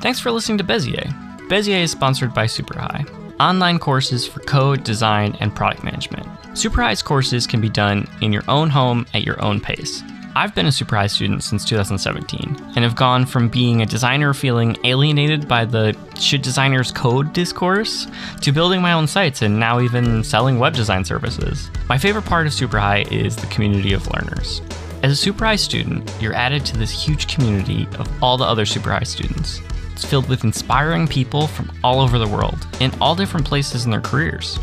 Thanks for listening to Bezier. Bezier is sponsored by SuperHi, online courses for code, design, and product management. SuperHi's courses can be done in your own home at your own pace. I've been a SuperHi student since 2017 and have gone from being a designer feeling alienated by the should designers code discourse to building my own sites and now even selling web design services. My favorite part of SuperHi is the community of learners. As a SuperHi student, you're added to this huge community of all the other SuperHi students. It's filled with inspiring people from all over the world in all different places in their careers.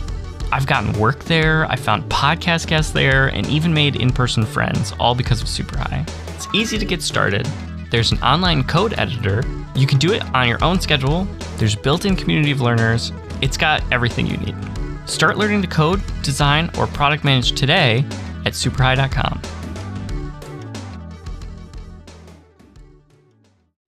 I've gotten work there, I found podcast guests there, and even made in person friends, all because of SuperHi. It's easy to get started. There's an online code editor. You can do it on your own schedule. There's built in community of learners. It's got everything you need. Start learning to code, design, or product manage today at superhi.com.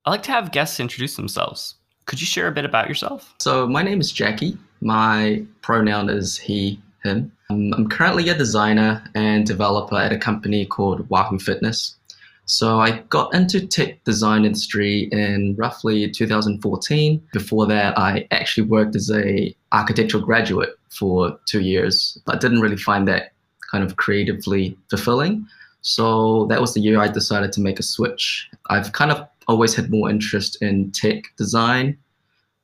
I like to have guests introduce themselves. Could you share a bit about yourself? So, my name is Jackie. My pronoun is he, him. Um, I'm currently a designer and developer at a company called Wahoo Fitness. So I got into tech design industry in roughly 2014. Before that, I actually worked as a architectural graduate for two years, but didn't really find that kind of creatively fulfilling. So that was the year I decided to make a switch. I've kind of always had more interest in tech design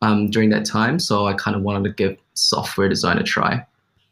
um, during that time. So I kind of wanted to give software design a try.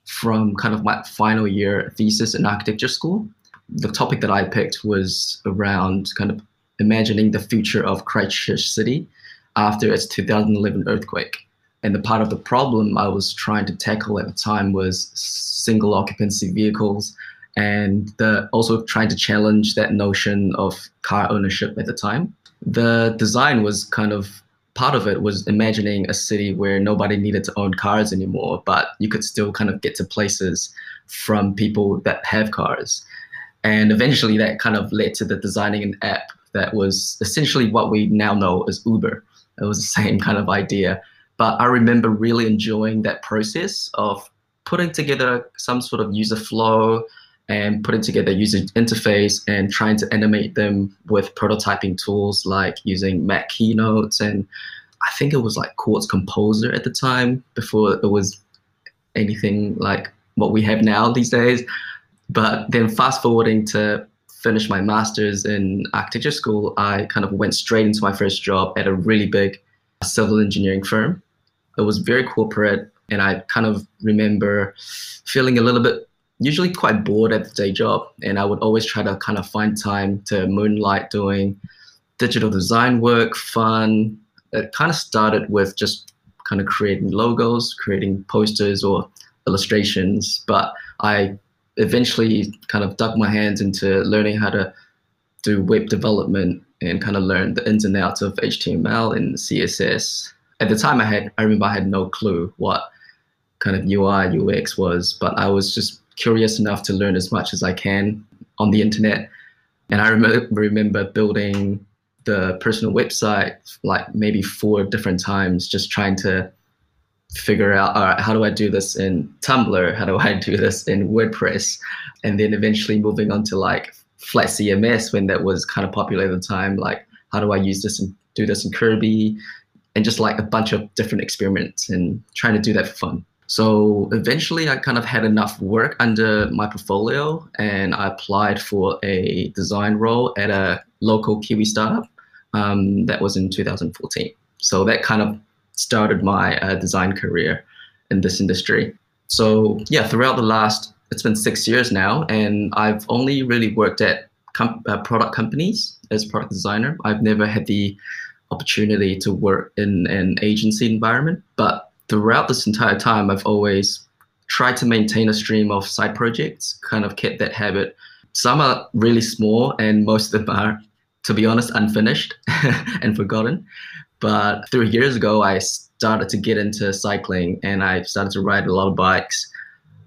From kind of my final year thesis in architecture school, the topic that I picked was around kind of imagining the future of Christchurch City after its 2011 earthquake. And the part of the problem I was trying to tackle at the time was single occupancy vehicles and the, also trying to challenge that notion of car ownership at the time. The design was kind of part of it was imagining a city where nobody needed to own cars anymore, but you could still kind of get to places from people that have cars. And eventually that kind of led to the designing an app that was essentially what we now know as Uber. It was the same kind of idea. But I remember really enjoying that process of putting together some sort of user flow and putting together user interface and trying to animate them with prototyping tools like using Mac Keynotes and I think it was like Quartz Composer at the time before it was anything like what we have now these days. But then fast forwarding to finish my master's in architecture school, I kind of went straight into my first job at a really big civil engineering firm. It was very corporate, and I kind of remember feeling a little bit usually quite bored at the day job. And I would always try to kind of find time to moonlight doing digital design work, fun. It kind of started with just kind of creating logos, creating posters or illustrations. But I eventually kind of dug my hands into learning how to do web development and kind of learn the ins and outs of HTML and CSS. At the time, I had I remember I had no clue what kind of UI UX was, but I was just curious enough to learn as much as I can on the internet. And I rem- remember building the personal website like maybe four different times, just trying to figure out, all right, how do I do this in Tumblr? How do I do this in WordPress? And then eventually moving on to like Flat CMS when that was kind of popular at the time. Like, how do I use this and do this in Kirby? And just like a bunch of different experiments and trying to do that for fun. So eventually, I kind of had enough work under my portfolio, and I applied for a design role at a local Kiwi startup. Um, that was in 2014. So that kind of started my uh, design career in this industry. So yeah, throughout the last, it's been six years now, and I've only really worked at com- uh, product companies as product designer. I've never had the opportunity to work in an agency environment, but throughout this entire time, I've always tried to maintain a stream of side projects, kind of kept that habit. Some are really small, and most of them are, to be honest, unfinished and forgotten. But three years ago, I started to get into cycling and I started to ride a lot of bikes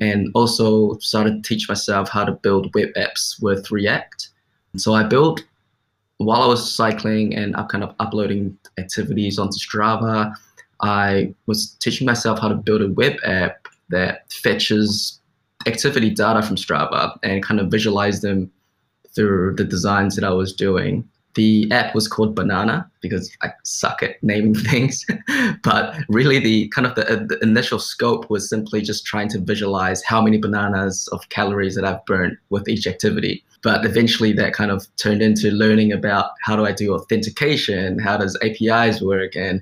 and also started to teach myself how to build web apps with React. So I built while I was cycling and I'm kind of uploading activities onto Strava. I was teaching myself how to build a web app that fetches activity data from Strava and kind of visualize them through the designs that I was doing. the app was called Banana because I suck at naming things. but really, the kind of the, uh, the, initial scope was simply just trying to visualize how many bananas of calories that I've burnt with each activity. But eventually, that kind of turned into learning about how do I do authentication, how does APIs work, and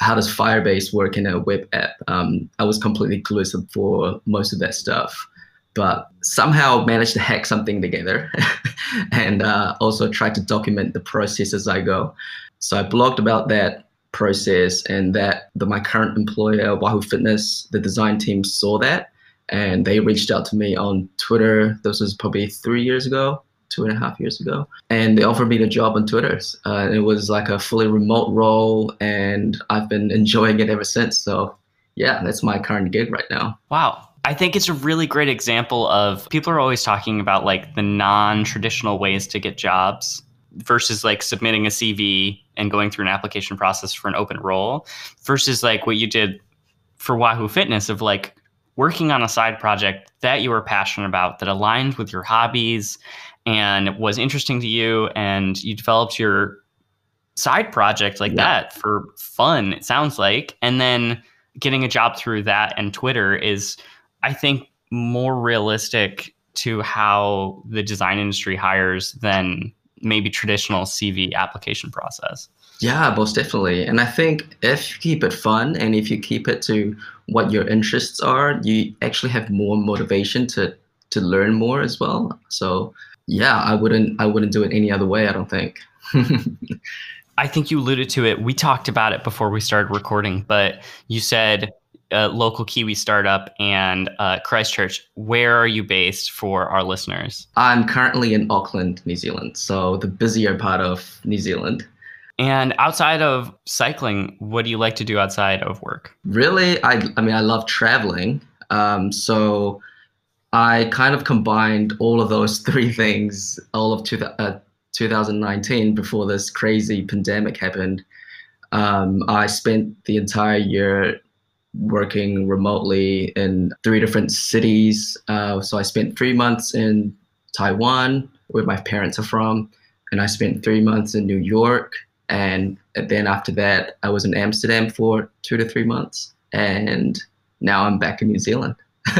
how does Firebase work in a web app. Um, I was completely clueless for most of that stuff but somehow managed to hack something together and uh, also try to document the process as I go. So I blogged about that process and that the, my current employer, Wahoo Fitness, the design team saw that and they reached out to me on Twitter. This was probably three years ago, two and a half years ago. And they offered me the job on Twitter. Uh, it was like a fully remote role and I've been enjoying it ever since. So yeah, that's my current gig right now. Wow. I think it's a really great example of people are always talking about like the non-traditional ways to get jobs versus like submitting a CV and going through an application process for an open role versus like what you did for Wahoo Fitness of like working on a side project that you were passionate about that aligned with your hobbies and was interesting to you and you developed your side project like yeah. that for fun it sounds like and then getting a job through that and Twitter is I think, more realistic to how the design industry hires than maybe traditional CV application process. Yeah, most definitely. And I think if you keep it fun and if you keep it to what your interests are, you actually have more motivation to to learn more as well. So yeah, I wouldn't I wouldn't do it any other way, I don't think. I think you alluded to it. We talked about it before we started recording, but you said a local Kiwi startup and uh, Christchurch. Where are you based for our listeners? I'm currently in Auckland, New Zealand, so the busier part of New Zealand. And outside of cycling, what do you like to do outside of work? Really, I, I mean, I love traveling. Um, so I kind of combined all of those three things, all of two, uh, 2019 before this crazy pandemic happened. Um, I spent the entire year working remotely in three different cities. Uh, so I spent three months in Taiwan, where my parents are from, and I spent three months in New York. And then after that, I was in Amsterdam for two to three months. And now I'm back in New Zealand.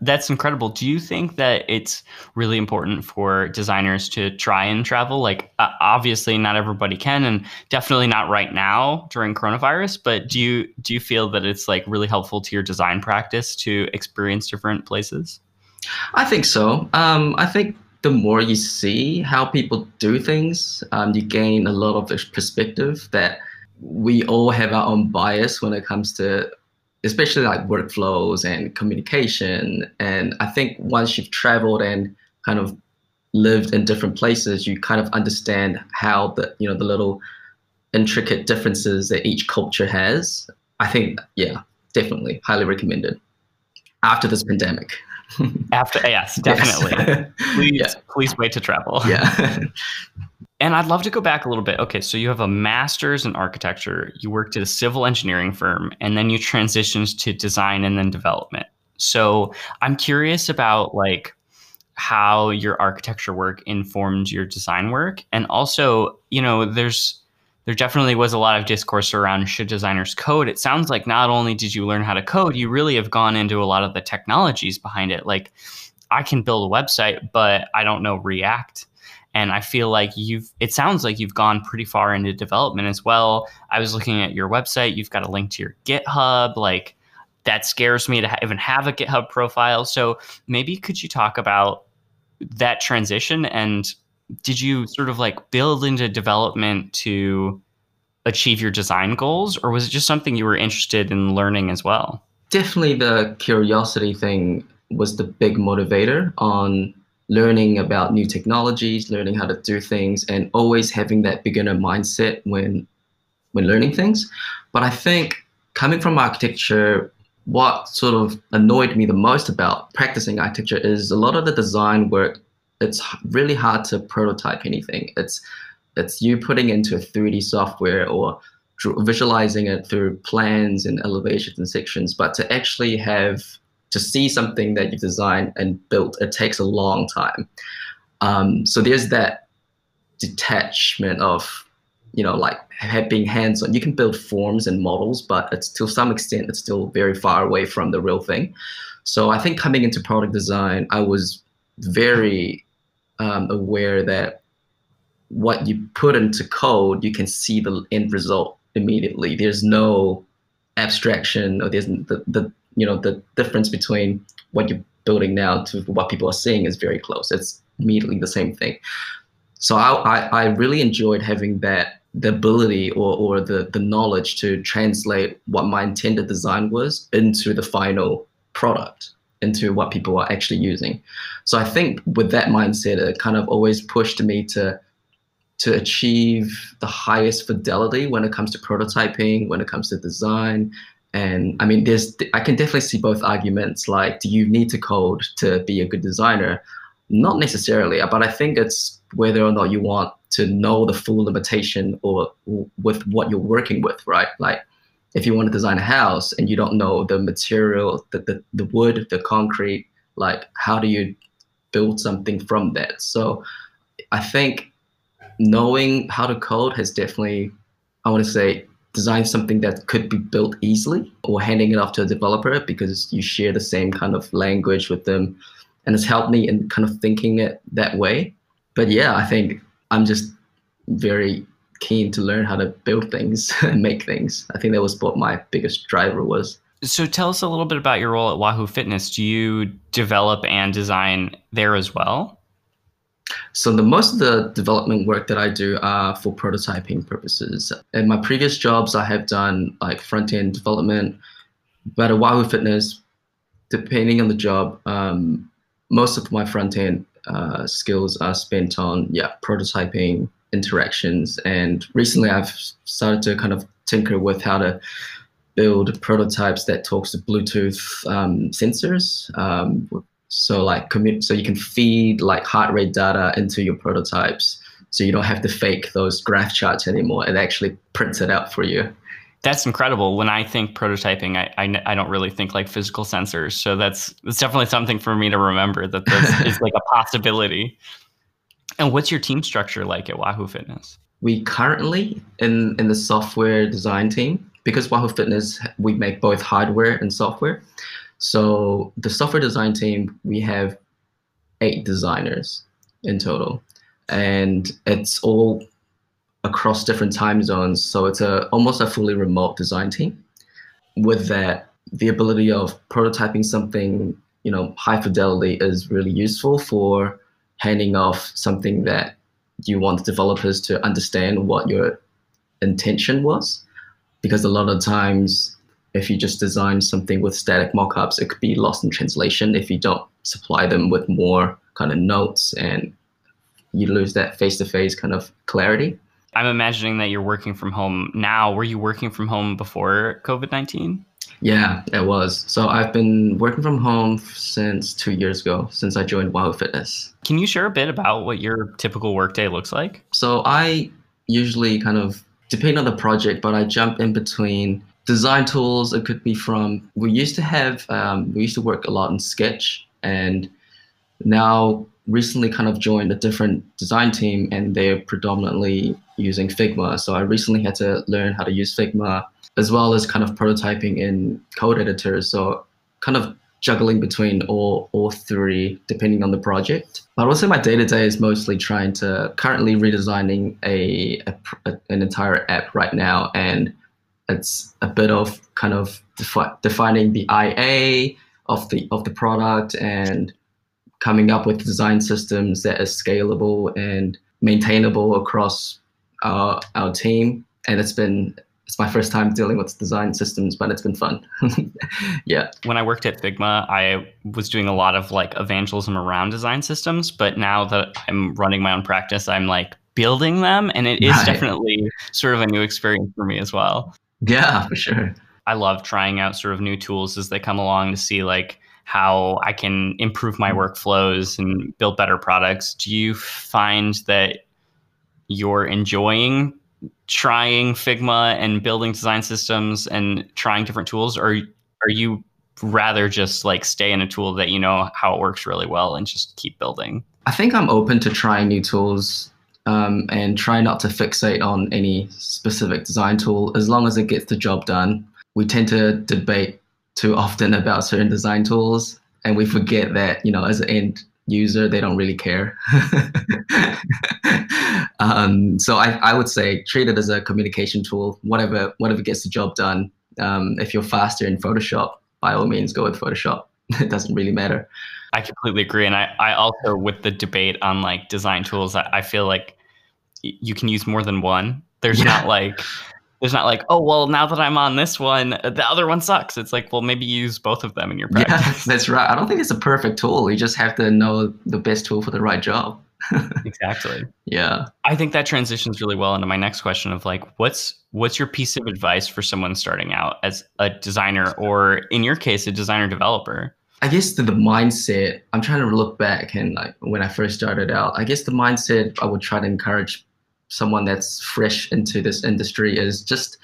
that's incredible. Do you think that it's really important for designers to try and travel? Like, uh, obviously, not everybody can, and definitely not right now during coronavirus. But do you do you feel that it's like really helpful to your design practice to experience different places? I think so. Um, I think the more you see how people do things, um, you gain a lot of perspective that we all have our own bias when it comes to especially like workflows and communication. And I think once you've traveled and kind of lived in different places, you kind of understand how the you know the little intricate differences that each culture has. I think, yeah, definitely, highly recommended. After this pandemic. After yes, definitely. Yes. please, yeah. please wait to travel. Yeah. And I'd love to go back a little bit. Okay, so you have a master's in architecture, you worked at a civil engineering firm, and then you transitioned to design and then development. So I'm curious about like how your architecture work informed your design work. And also, you know, there's there definitely was a lot of discourse around should designers code. It sounds like not only did you learn how to code, you really have gone into a lot of the technologies behind it. Like I can build a website, but I don't know React and I feel like you've, it sounds like you've gone pretty far into development as well. I was looking at your website, you've got a link to your GitHub. Like that scares me to even have a GitHub profile. So maybe could you talk about that transition and did you sort of like build into development to achieve your design goals or was it just something you were interested in learning as well? Definitely the curiosity thing was the big motivator on learning about new technologies, learning how to do things, and always having that beginner mindset when when learning things. But I think coming from architecture, what sort of annoyed me the most about practicing architecture is a lot of the design work. It's really hard to prototype anything. It's it's you putting into a 3D software or visualizing it through plans and elevations and sections, but to actually have to see something that you've designed and built, it takes a long time. Um, so there's that detachment of you know like being hands on. You can build forms and models, but it's to some extent it's still very far away from the real thing. So I think coming into product design, I was very um, aware that what you put into code, you can see the end result immediately. There's no abstraction or there's the, the you know the difference between what you're building now to what people are seeing is very close. It's immediately the same thing. So I, I, I really enjoyed having that the ability or, or the, the knowledge to translate what my intended design was into the final product into what people are actually using. So I think with that mindset, it kind of always pushed me to to achieve the highest fidelity when it comes to prototyping, when it comes to design. And I mean, there's I can definitely see both arguments. Like, do you need to code to be a good designer? Not necessarily, but I think it's whether or not you want to know the full limitation or with what you're working with, right? Like, if you want to design a house and you don't know the material, the, the, the wood, the concrete, like how do you build something from that? So I think knowing how to code has definitely, I want to say, designed something that could be built easily or handing it off to a developer because you share the same kind of language with them. And it's helped me in kind of thinking it that way. But yeah, I think I'm just very keen to learn how to build things and make things. I think that was what my biggest driver was. So tell us a little bit about your role at Wahoo Fitness. Do you develop and design there as well? So the most of the development work that I do are for prototyping purposes. In my previous jobs, I have done like front end development, but at Wahoo Fitness, depending on the job, um, most of my front end uh, skills are spent on yeah prototyping, interactions. And recently I've started to kind of tinker with how to build prototypes that talks to Bluetooth um, sensors. Um, so like so you can feed like heart rate data into your prototypes. So you don't have to fake those graph charts anymore. It actually prints it out for you. That's incredible. When I think prototyping, I, I, I, don't really think like physical sensors. So that's that's definitely something for me to remember that this is like a possibility. And what's your team structure like at Wahoo Fitness? We currently in in the software design team because Wahoo Fitness we make both hardware and software. So the software design team we have eight designers in total, and it's all across different time zones. So it's a almost a fully remote design team. With that, the ability of prototyping something, you know, high fidelity is really useful for handing off something that you want developers to understand what your intention was. Because a lot of times, if you just design something with static mockups, it could be lost in translation if you don't supply them with more kind of notes and you lose that face to face kind of clarity. I'm imagining that you're working from home now. Were you working from home before COVID 19? Yeah, it was. So I've been working from home since two years ago, since I joined Wahoo Fitness. Can you share a bit about what your typical workday looks like? So I usually kind of depend on the project, but I jump in between design tools. It could be from we used to have um, we used to work a lot in Sketch, and now recently kind of joined a different design team, and they're predominantly using Figma. So I recently had to learn how to use Figma as well as kind of prototyping in code editors. So kind of juggling between all all three depending on the project. But say my day to day is mostly trying to currently redesigning a, a, an entire app right now, and it's a bit of kind of defi- defining the IA of the of the product and coming up with design systems that are scalable and maintainable across our, our team. And it's been it's my first time dealing with design systems, but it's been fun. yeah. When I worked at Figma, I was doing a lot of like evangelism around design systems, but now that I'm running my own practice, I'm like building them, and it is right. definitely sort of a new experience for me as well. Yeah, for sure. I love trying out sort of new tools as they come along to see like how I can improve my workflows and build better products. Do you find that you're enjoying trying Figma and building design systems and trying different tools, or are you rather just like stay in a tool that you know how it works really well and just keep building? I think I'm open to trying new tools um, and try not to fixate on any specific design tool as long as it gets the job done. We tend to debate too often about certain design tools and we forget that, you know, as an end user, they don't really care. um, so I, I would say treat it as a communication tool, whatever, whatever gets the job done. Um, if you're faster in Photoshop, by all means, go with Photoshop. it doesn't really matter. I completely agree. And I, I also, with the debate on like design tools, I, I feel like you can use more than one. There's yeah. not like, there's not like, oh, well, now that I'm on this one, uh, the other one sucks. It's like, well, maybe use both of them in your practice. Yeah, that's right. I don't think it's a perfect tool. You just have to know the best tool for the right job. exactly. Yeah. I think that transitions really well into my next question of like, what's what's your piece of advice for someone starting out as a designer or in your case, a designer developer? I guess the, the mindset, I'm trying to look back and like when I first started out, I guess the mindset I would try to encourage someone that's fresh into this industry is just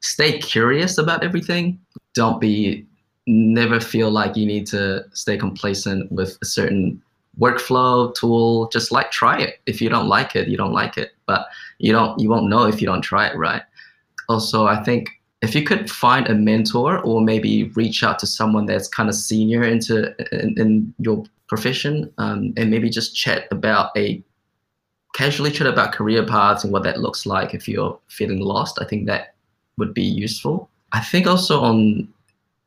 stay curious about everything. Don't be, never feel like you need to stay complacent with a certain workflow tool. Just like try it. If you don't like it, you don't like it. But you don't, you won't know if you don't try it, right? Also, I think if you could find a mentor or maybe reach out to someone that's kind of senior into in, in your profession um, and maybe just chat about a casually chat about career paths and what that looks like if you're feeling lost. I think that would be useful. I think also on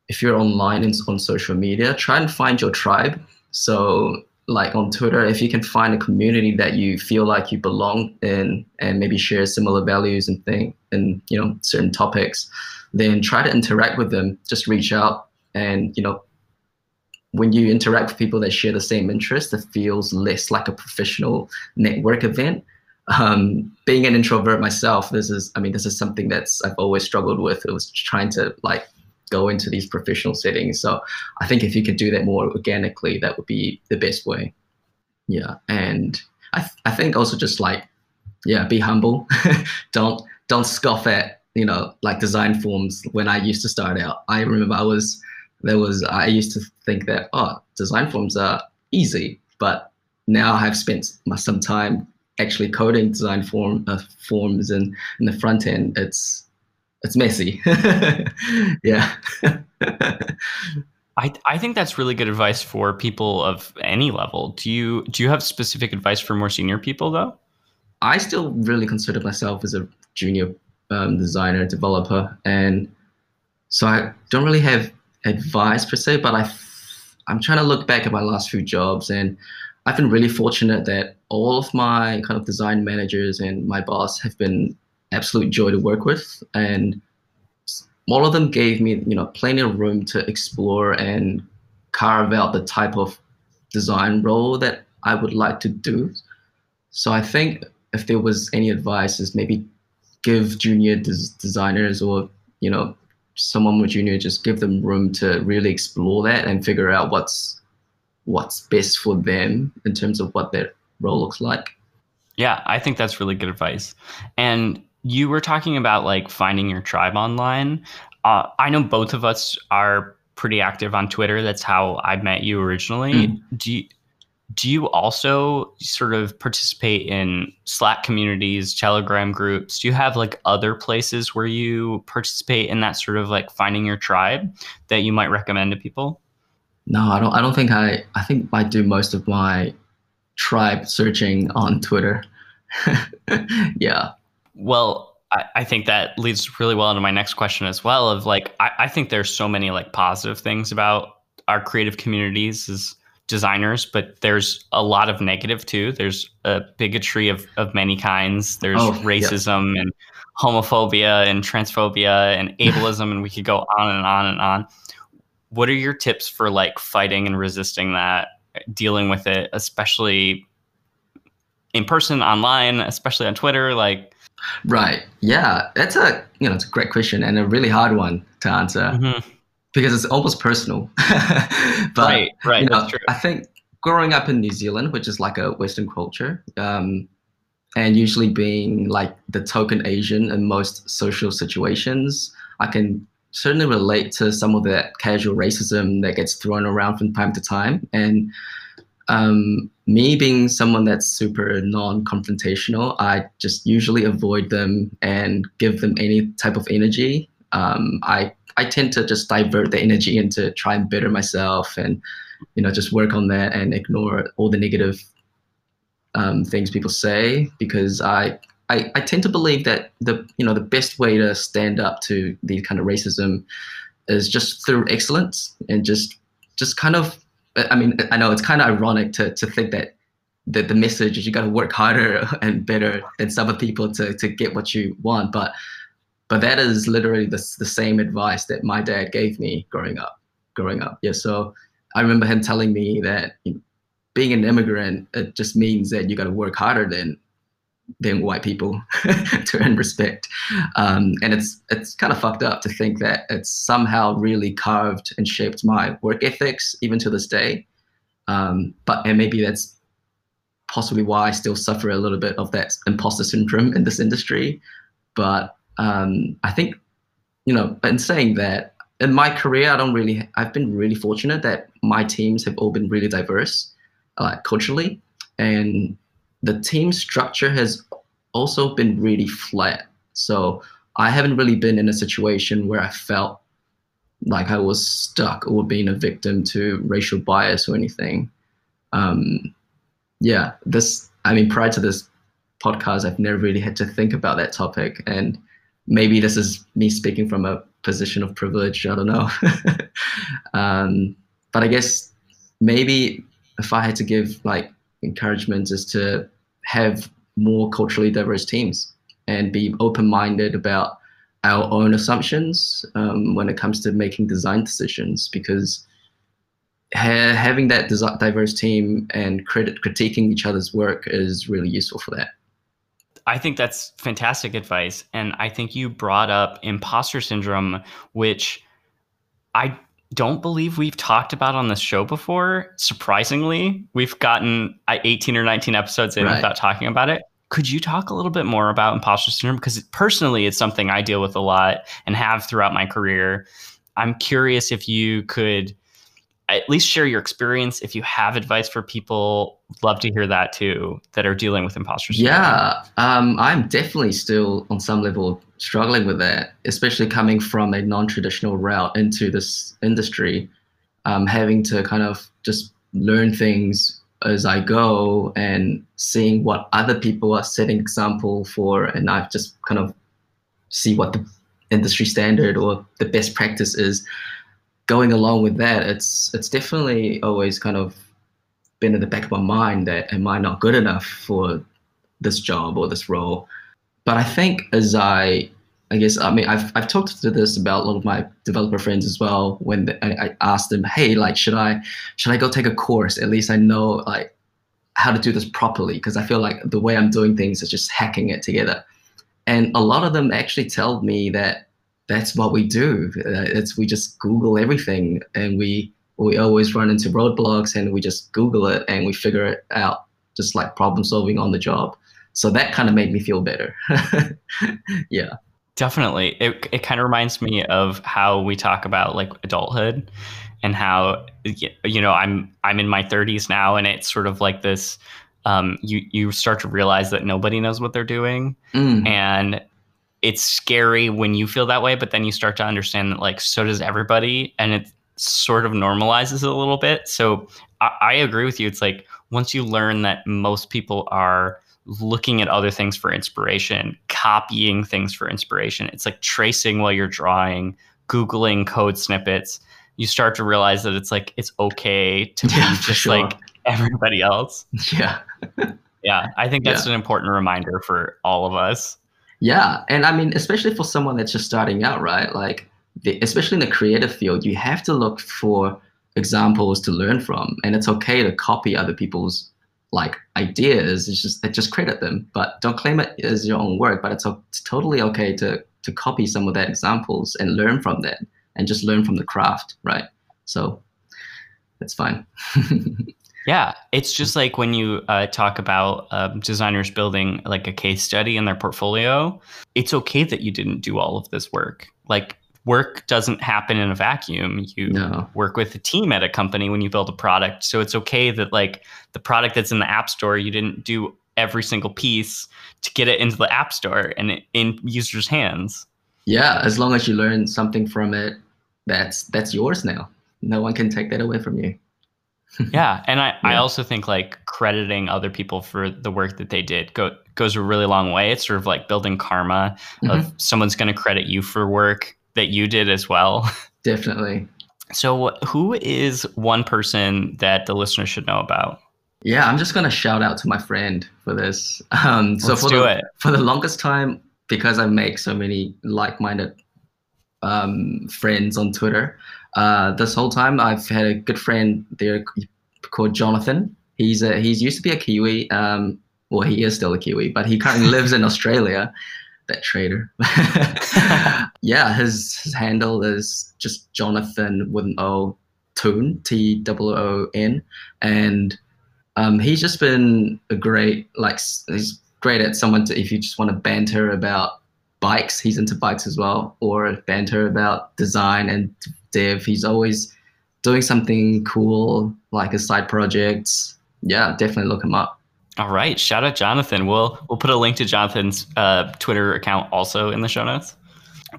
if you're online and on social media try and find your tribe. So like on Twitter, if you can find a community that you feel like you belong in and maybe share similar values and thing and you know certain topics, then try to interact with them. Just reach out and you know when you interact with people that share the same interests, it feels less like a professional network event. Um, being an introvert myself, this is I mean this is something that's I've always struggled with. It was trying to like go into these professional settings. So I think if you could do that more organically, that would be the best way. Yeah, and I th- I think also just like yeah, be humble. don't don't scoff at you know like design forms. When I used to start out, I remember I was there was I used to think that oh design forms are easy, but now I've spent some time actually coding design form uh, forms and in the front end. It's it's messy. yeah. I, I think that's really good advice for people of any level. Do you do you have specific advice for more senior people though? I still really consider myself as a junior um, designer developer, and so I don't really have advice per se. But I I'm trying to look back at my last few jobs, and I've been really fortunate that all of my kind of design managers and my boss have been absolute joy to work with, and all of them gave me you know plenty of room to explore and carve out the type of design role that I would like to do. So I think if there was any advice, is maybe give junior des- designers or you know someone more junior just give them room to really explore that and figure out what's what's best for them in terms of what their role looks like. Yeah, I think that's really good advice. And you were talking about like finding your tribe online. Uh, I know both of us are pretty active on Twitter. That's how I met you originally. Mm. Do you, do you also sort of participate in Slack communities, Telegram groups? Do you have like other places where you participate in that sort of like finding your tribe that you might recommend to people? No, I don't. I don't think I. I think I do most of my tribe searching on Twitter. yeah. Well, I, I, think that leads really well into my next question as well. Of like, I, I think there's so many like positive things about our creative communities as designers, but there's a lot of negative too. There's a bigotry of, of many kinds. There's oh, racism and homophobia and transphobia and ableism, and we could go on and on and on. What are your tips for like fighting and resisting that, dealing with it, especially in person, online, especially on Twitter? Like, Right. Yeah, that's a you know it's a great question and a really hard one to answer mm-hmm. Because it's almost personal. but right, right. You know, I think growing up in New Zealand, which is like a Western culture, um, and usually being like the token Asian in most social situations, I can certainly relate to some of that casual racism that gets thrown around from time to time. And Um, me being someone that's super non-confrontational, I just usually avoid them and give them any type of energy. Um, I I tend to just divert the energy into try and better myself and you know just work on that and ignore all the negative um, things people say because I, I I tend to believe that the you know the best way to stand up to the kind of racism is just through excellence and just just kind of I mean, I know it's kind of ironic to, to think that the, the message is you got to work harder and better than some other people to, to get what you want. But but that is literally the, the same advice that my dad gave me growing up. Growing up, yeah. So I remember him telling me that being an immigrant it just means that you got to work harder than than white people to earn respect. Um, and it's it's kind of fucked up to think that it's somehow really carved and shaped my work ethics even to this day. Um, but and maybe that's possibly why I still suffer a little bit of that imposter syndrome in this industry. But um, I think, you know, in saying that, in my career, I don't really, I've been really fortunate that my teams have all been really diverse, uh, culturally, and the team structure has also been really flat. So I haven't really been in a situation where I felt like I was stuck or being a victim to racial bias or anything. Um, yeah, this, I mean, prior to this podcast, I've never really had to think about that topic. And maybe this is me speaking from a position of privilege. I don't know. um, but I guess maybe if I had to give like encouragement is to have more culturally diverse teams and be open-minded about our own assumptions um, when it comes to making design decisions because ha- having that diverse team and critiquing each other's work is really useful for that I think that's fantastic advice. And I think you brought up imposter syndrome, which I don't believe we've talked about on the show before. Surprisingly, we've gotten uh, 18 or 19 episodes in right. without talking about it. Could you talk a little bit more about imposter syndrome? Because personally, it's something I deal with a lot and have throughout my career. I'm curious if you could at least share your experience. If you have advice for people, love to hear that too, that are dealing with imposter syndrome. Yeah, um, I'm definitely still on some level struggling with that, especially coming from a non-traditional route into this industry, um, having to kind of just learn things as I go and seeing what other people are setting example for, and I just kind of see what the industry standard or the best practice is going along with that, it's it's definitely always kind of been in the back of my mind that am I not good enough for this job or this role? But I think as I I guess I mean I've I've talked to this about a lot of my developer friends as well. When I, I asked them, hey, like should I should I go take a course? At least I know like how to do this properly because I feel like the way I'm doing things is just hacking it together. And a lot of them actually tell me that that's what we do. Uh, it's we just Google everything, and we we always run into roadblocks, and we just Google it, and we figure it out, just like problem solving on the job. So that kind of made me feel better. yeah. Definitely. It, it kind of reminds me of how we talk about like adulthood and how you know I'm I'm in my 30s now and it's sort of like this um, you you start to realize that nobody knows what they're doing mm. and it's scary when you feel that way, but then you start to understand that like so does everybody, and it sort of normalizes it a little bit. So I, I agree with you. It's like once you learn that most people are looking at other things for inspiration, copying things for inspiration. It's like tracing while you're drawing, Googling code snippets. You start to realize that it's like it's okay to yeah, be just sure. like everybody else. Yeah. yeah. I think that's yeah. an important reminder for all of us. Yeah, and I mean, especially for someone that's just starting out, right? Like, the, especially in the creative field, you have to look for examples to learn from, and it's okay to copy other people's like ideas. It's just just credit them, but don't claim it as your own work. But it's, it's totally okay to to copy some of that examples and learn from that, and just learn from the craft, right? So that's fine. Yeah, it's just like when you uh, talk about um, designers building like a case study in their portfolio. It's okay that you didn't do all of this work. Like work doesn't happen in a vacuum. You No. work with a team at a company when you build a product. So it's okay that like the product that's in the app store, you didn't do every single piece to get it into the app store and in users' hands. Yeah, as long as you learn something from it, that's that's yours now. No one can take that away from you. Yeah, and I, I also think like crediting other people for the work that they did go, goes a really long way. It's sort of like building karma of someone's going to credit you for work that you did as well. Definitely. So, who is one person that the listener should know about? Yeah, I'm just gonna shout out to my friend for this. Um, so Let's for do the, it. for the longest time, because I make so many like-minded um, friends on Twitter, uh, this whole time I've had a good friend there called Jonathan. He's a, he's used to be a Kiwi. Um, well, he is still a Kiwi, but he currently lives in Australia. That traitor. yeah, his, his handle is just Jonathan with an O, Toon, T O O N, and um, he's just been a great like he's great at someone to if you just want to banter about bikes he's into bikes as well or banter about design and dev he's always doing something cool like a side projects yeah definitely look him up All right, shout out Jonathan. We'll we'll put a link to Jonathan's uh, Twitter account also in the show notes.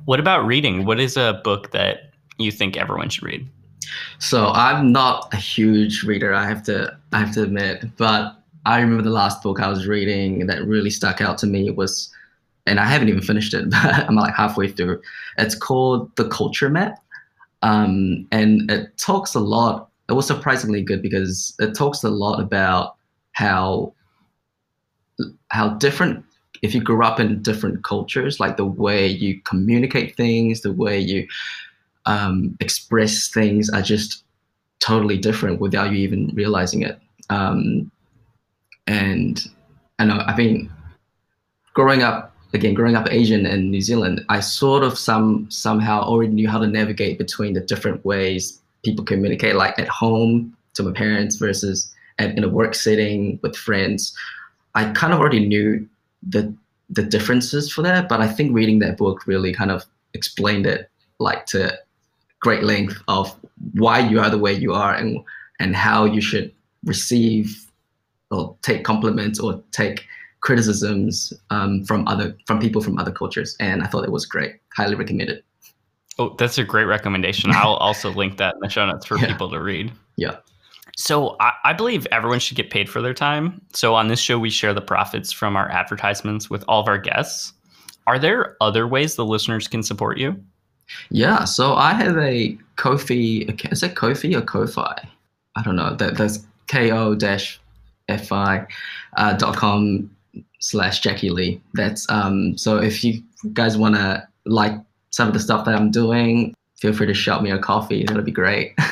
What about reading? What is a book that you think everyone should read? so i'm not a huge reader i have to i have to admit but i remember the last book i was reading that really stuck out to me was and i haven't even finished it but i'm like halfway through it's called the culture map um, and it talks a lot it was surprisingly good because it talks a lot about how how different if you grew up in different cultures like the way you communicate things the way you um, express things are just totally different without you even realizing it. Um, and I know, I mean, growing up again, growing up Asian in New Zealand, I sort of some somehow already knew how to navigate between the different ways people communicate, like at home to my parents versus at, in a work setting with friends. I kind of already knew the the differences for that, but I think reading that book really kind of explained it like to great length of why you are the way you are and and how you should receive or take compliments or take criticisms um, from other from people from other cultures and i thought it was great highly recommended Oh, that's a great recommendation. I'll also link that in the show notes for Yeah. people to read. Yeah. So I, I believe everyone should get paid for their time. So on this show, we share the profits from our advertisements with all of our guests. Are there other ways the listeners can support you? yeah so i have a kofi is it kofi or kofi i don't know that that's ko dash fi uh, dot com slash jackie lee that's um so if you guys want to like some of the stuff that i'm doing feel free to shout me a coffee that'll be great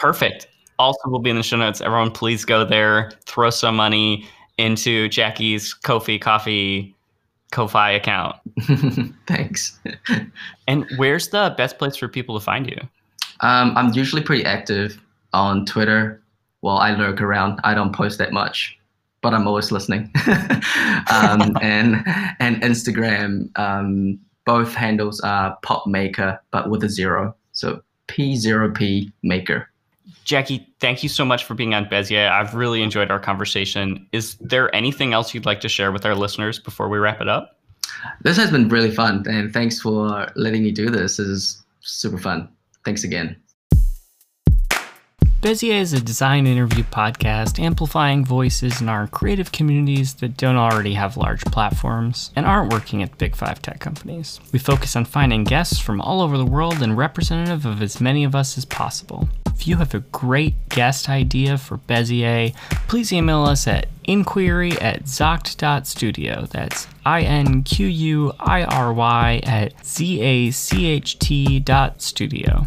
Perfect. Also, will be in the show notes. Everyone, please go there, throw some money into Jackie's Kofi Coffee Ko-fi account. thanks And where's the best place for people to find you? um, i'm usually pretty active on twitter well i lurk around i don't post that much but i'm always listening um, and and instagram um, both handles are pop maker but with a zero so p0p maker Jackie, thank you so much for being on Bezier. I've really enjoyed our conversation. Is there anything else you'd like to share with our listeners before we wrap it up? this has been really fun and thanks for letting me do this this is super fun thanks again Bezier is a design interview podcast amplifying voices in our creative communities that don't already have large platforms and aren't working at big five tech companies. We focus on finding guests from all over the world and representative of as many of us as possible. If you have a great guest idea for Bezier, please email us at inquiry at zacht.studio. That's I N Q U I R Y at Z A C H T dot studio.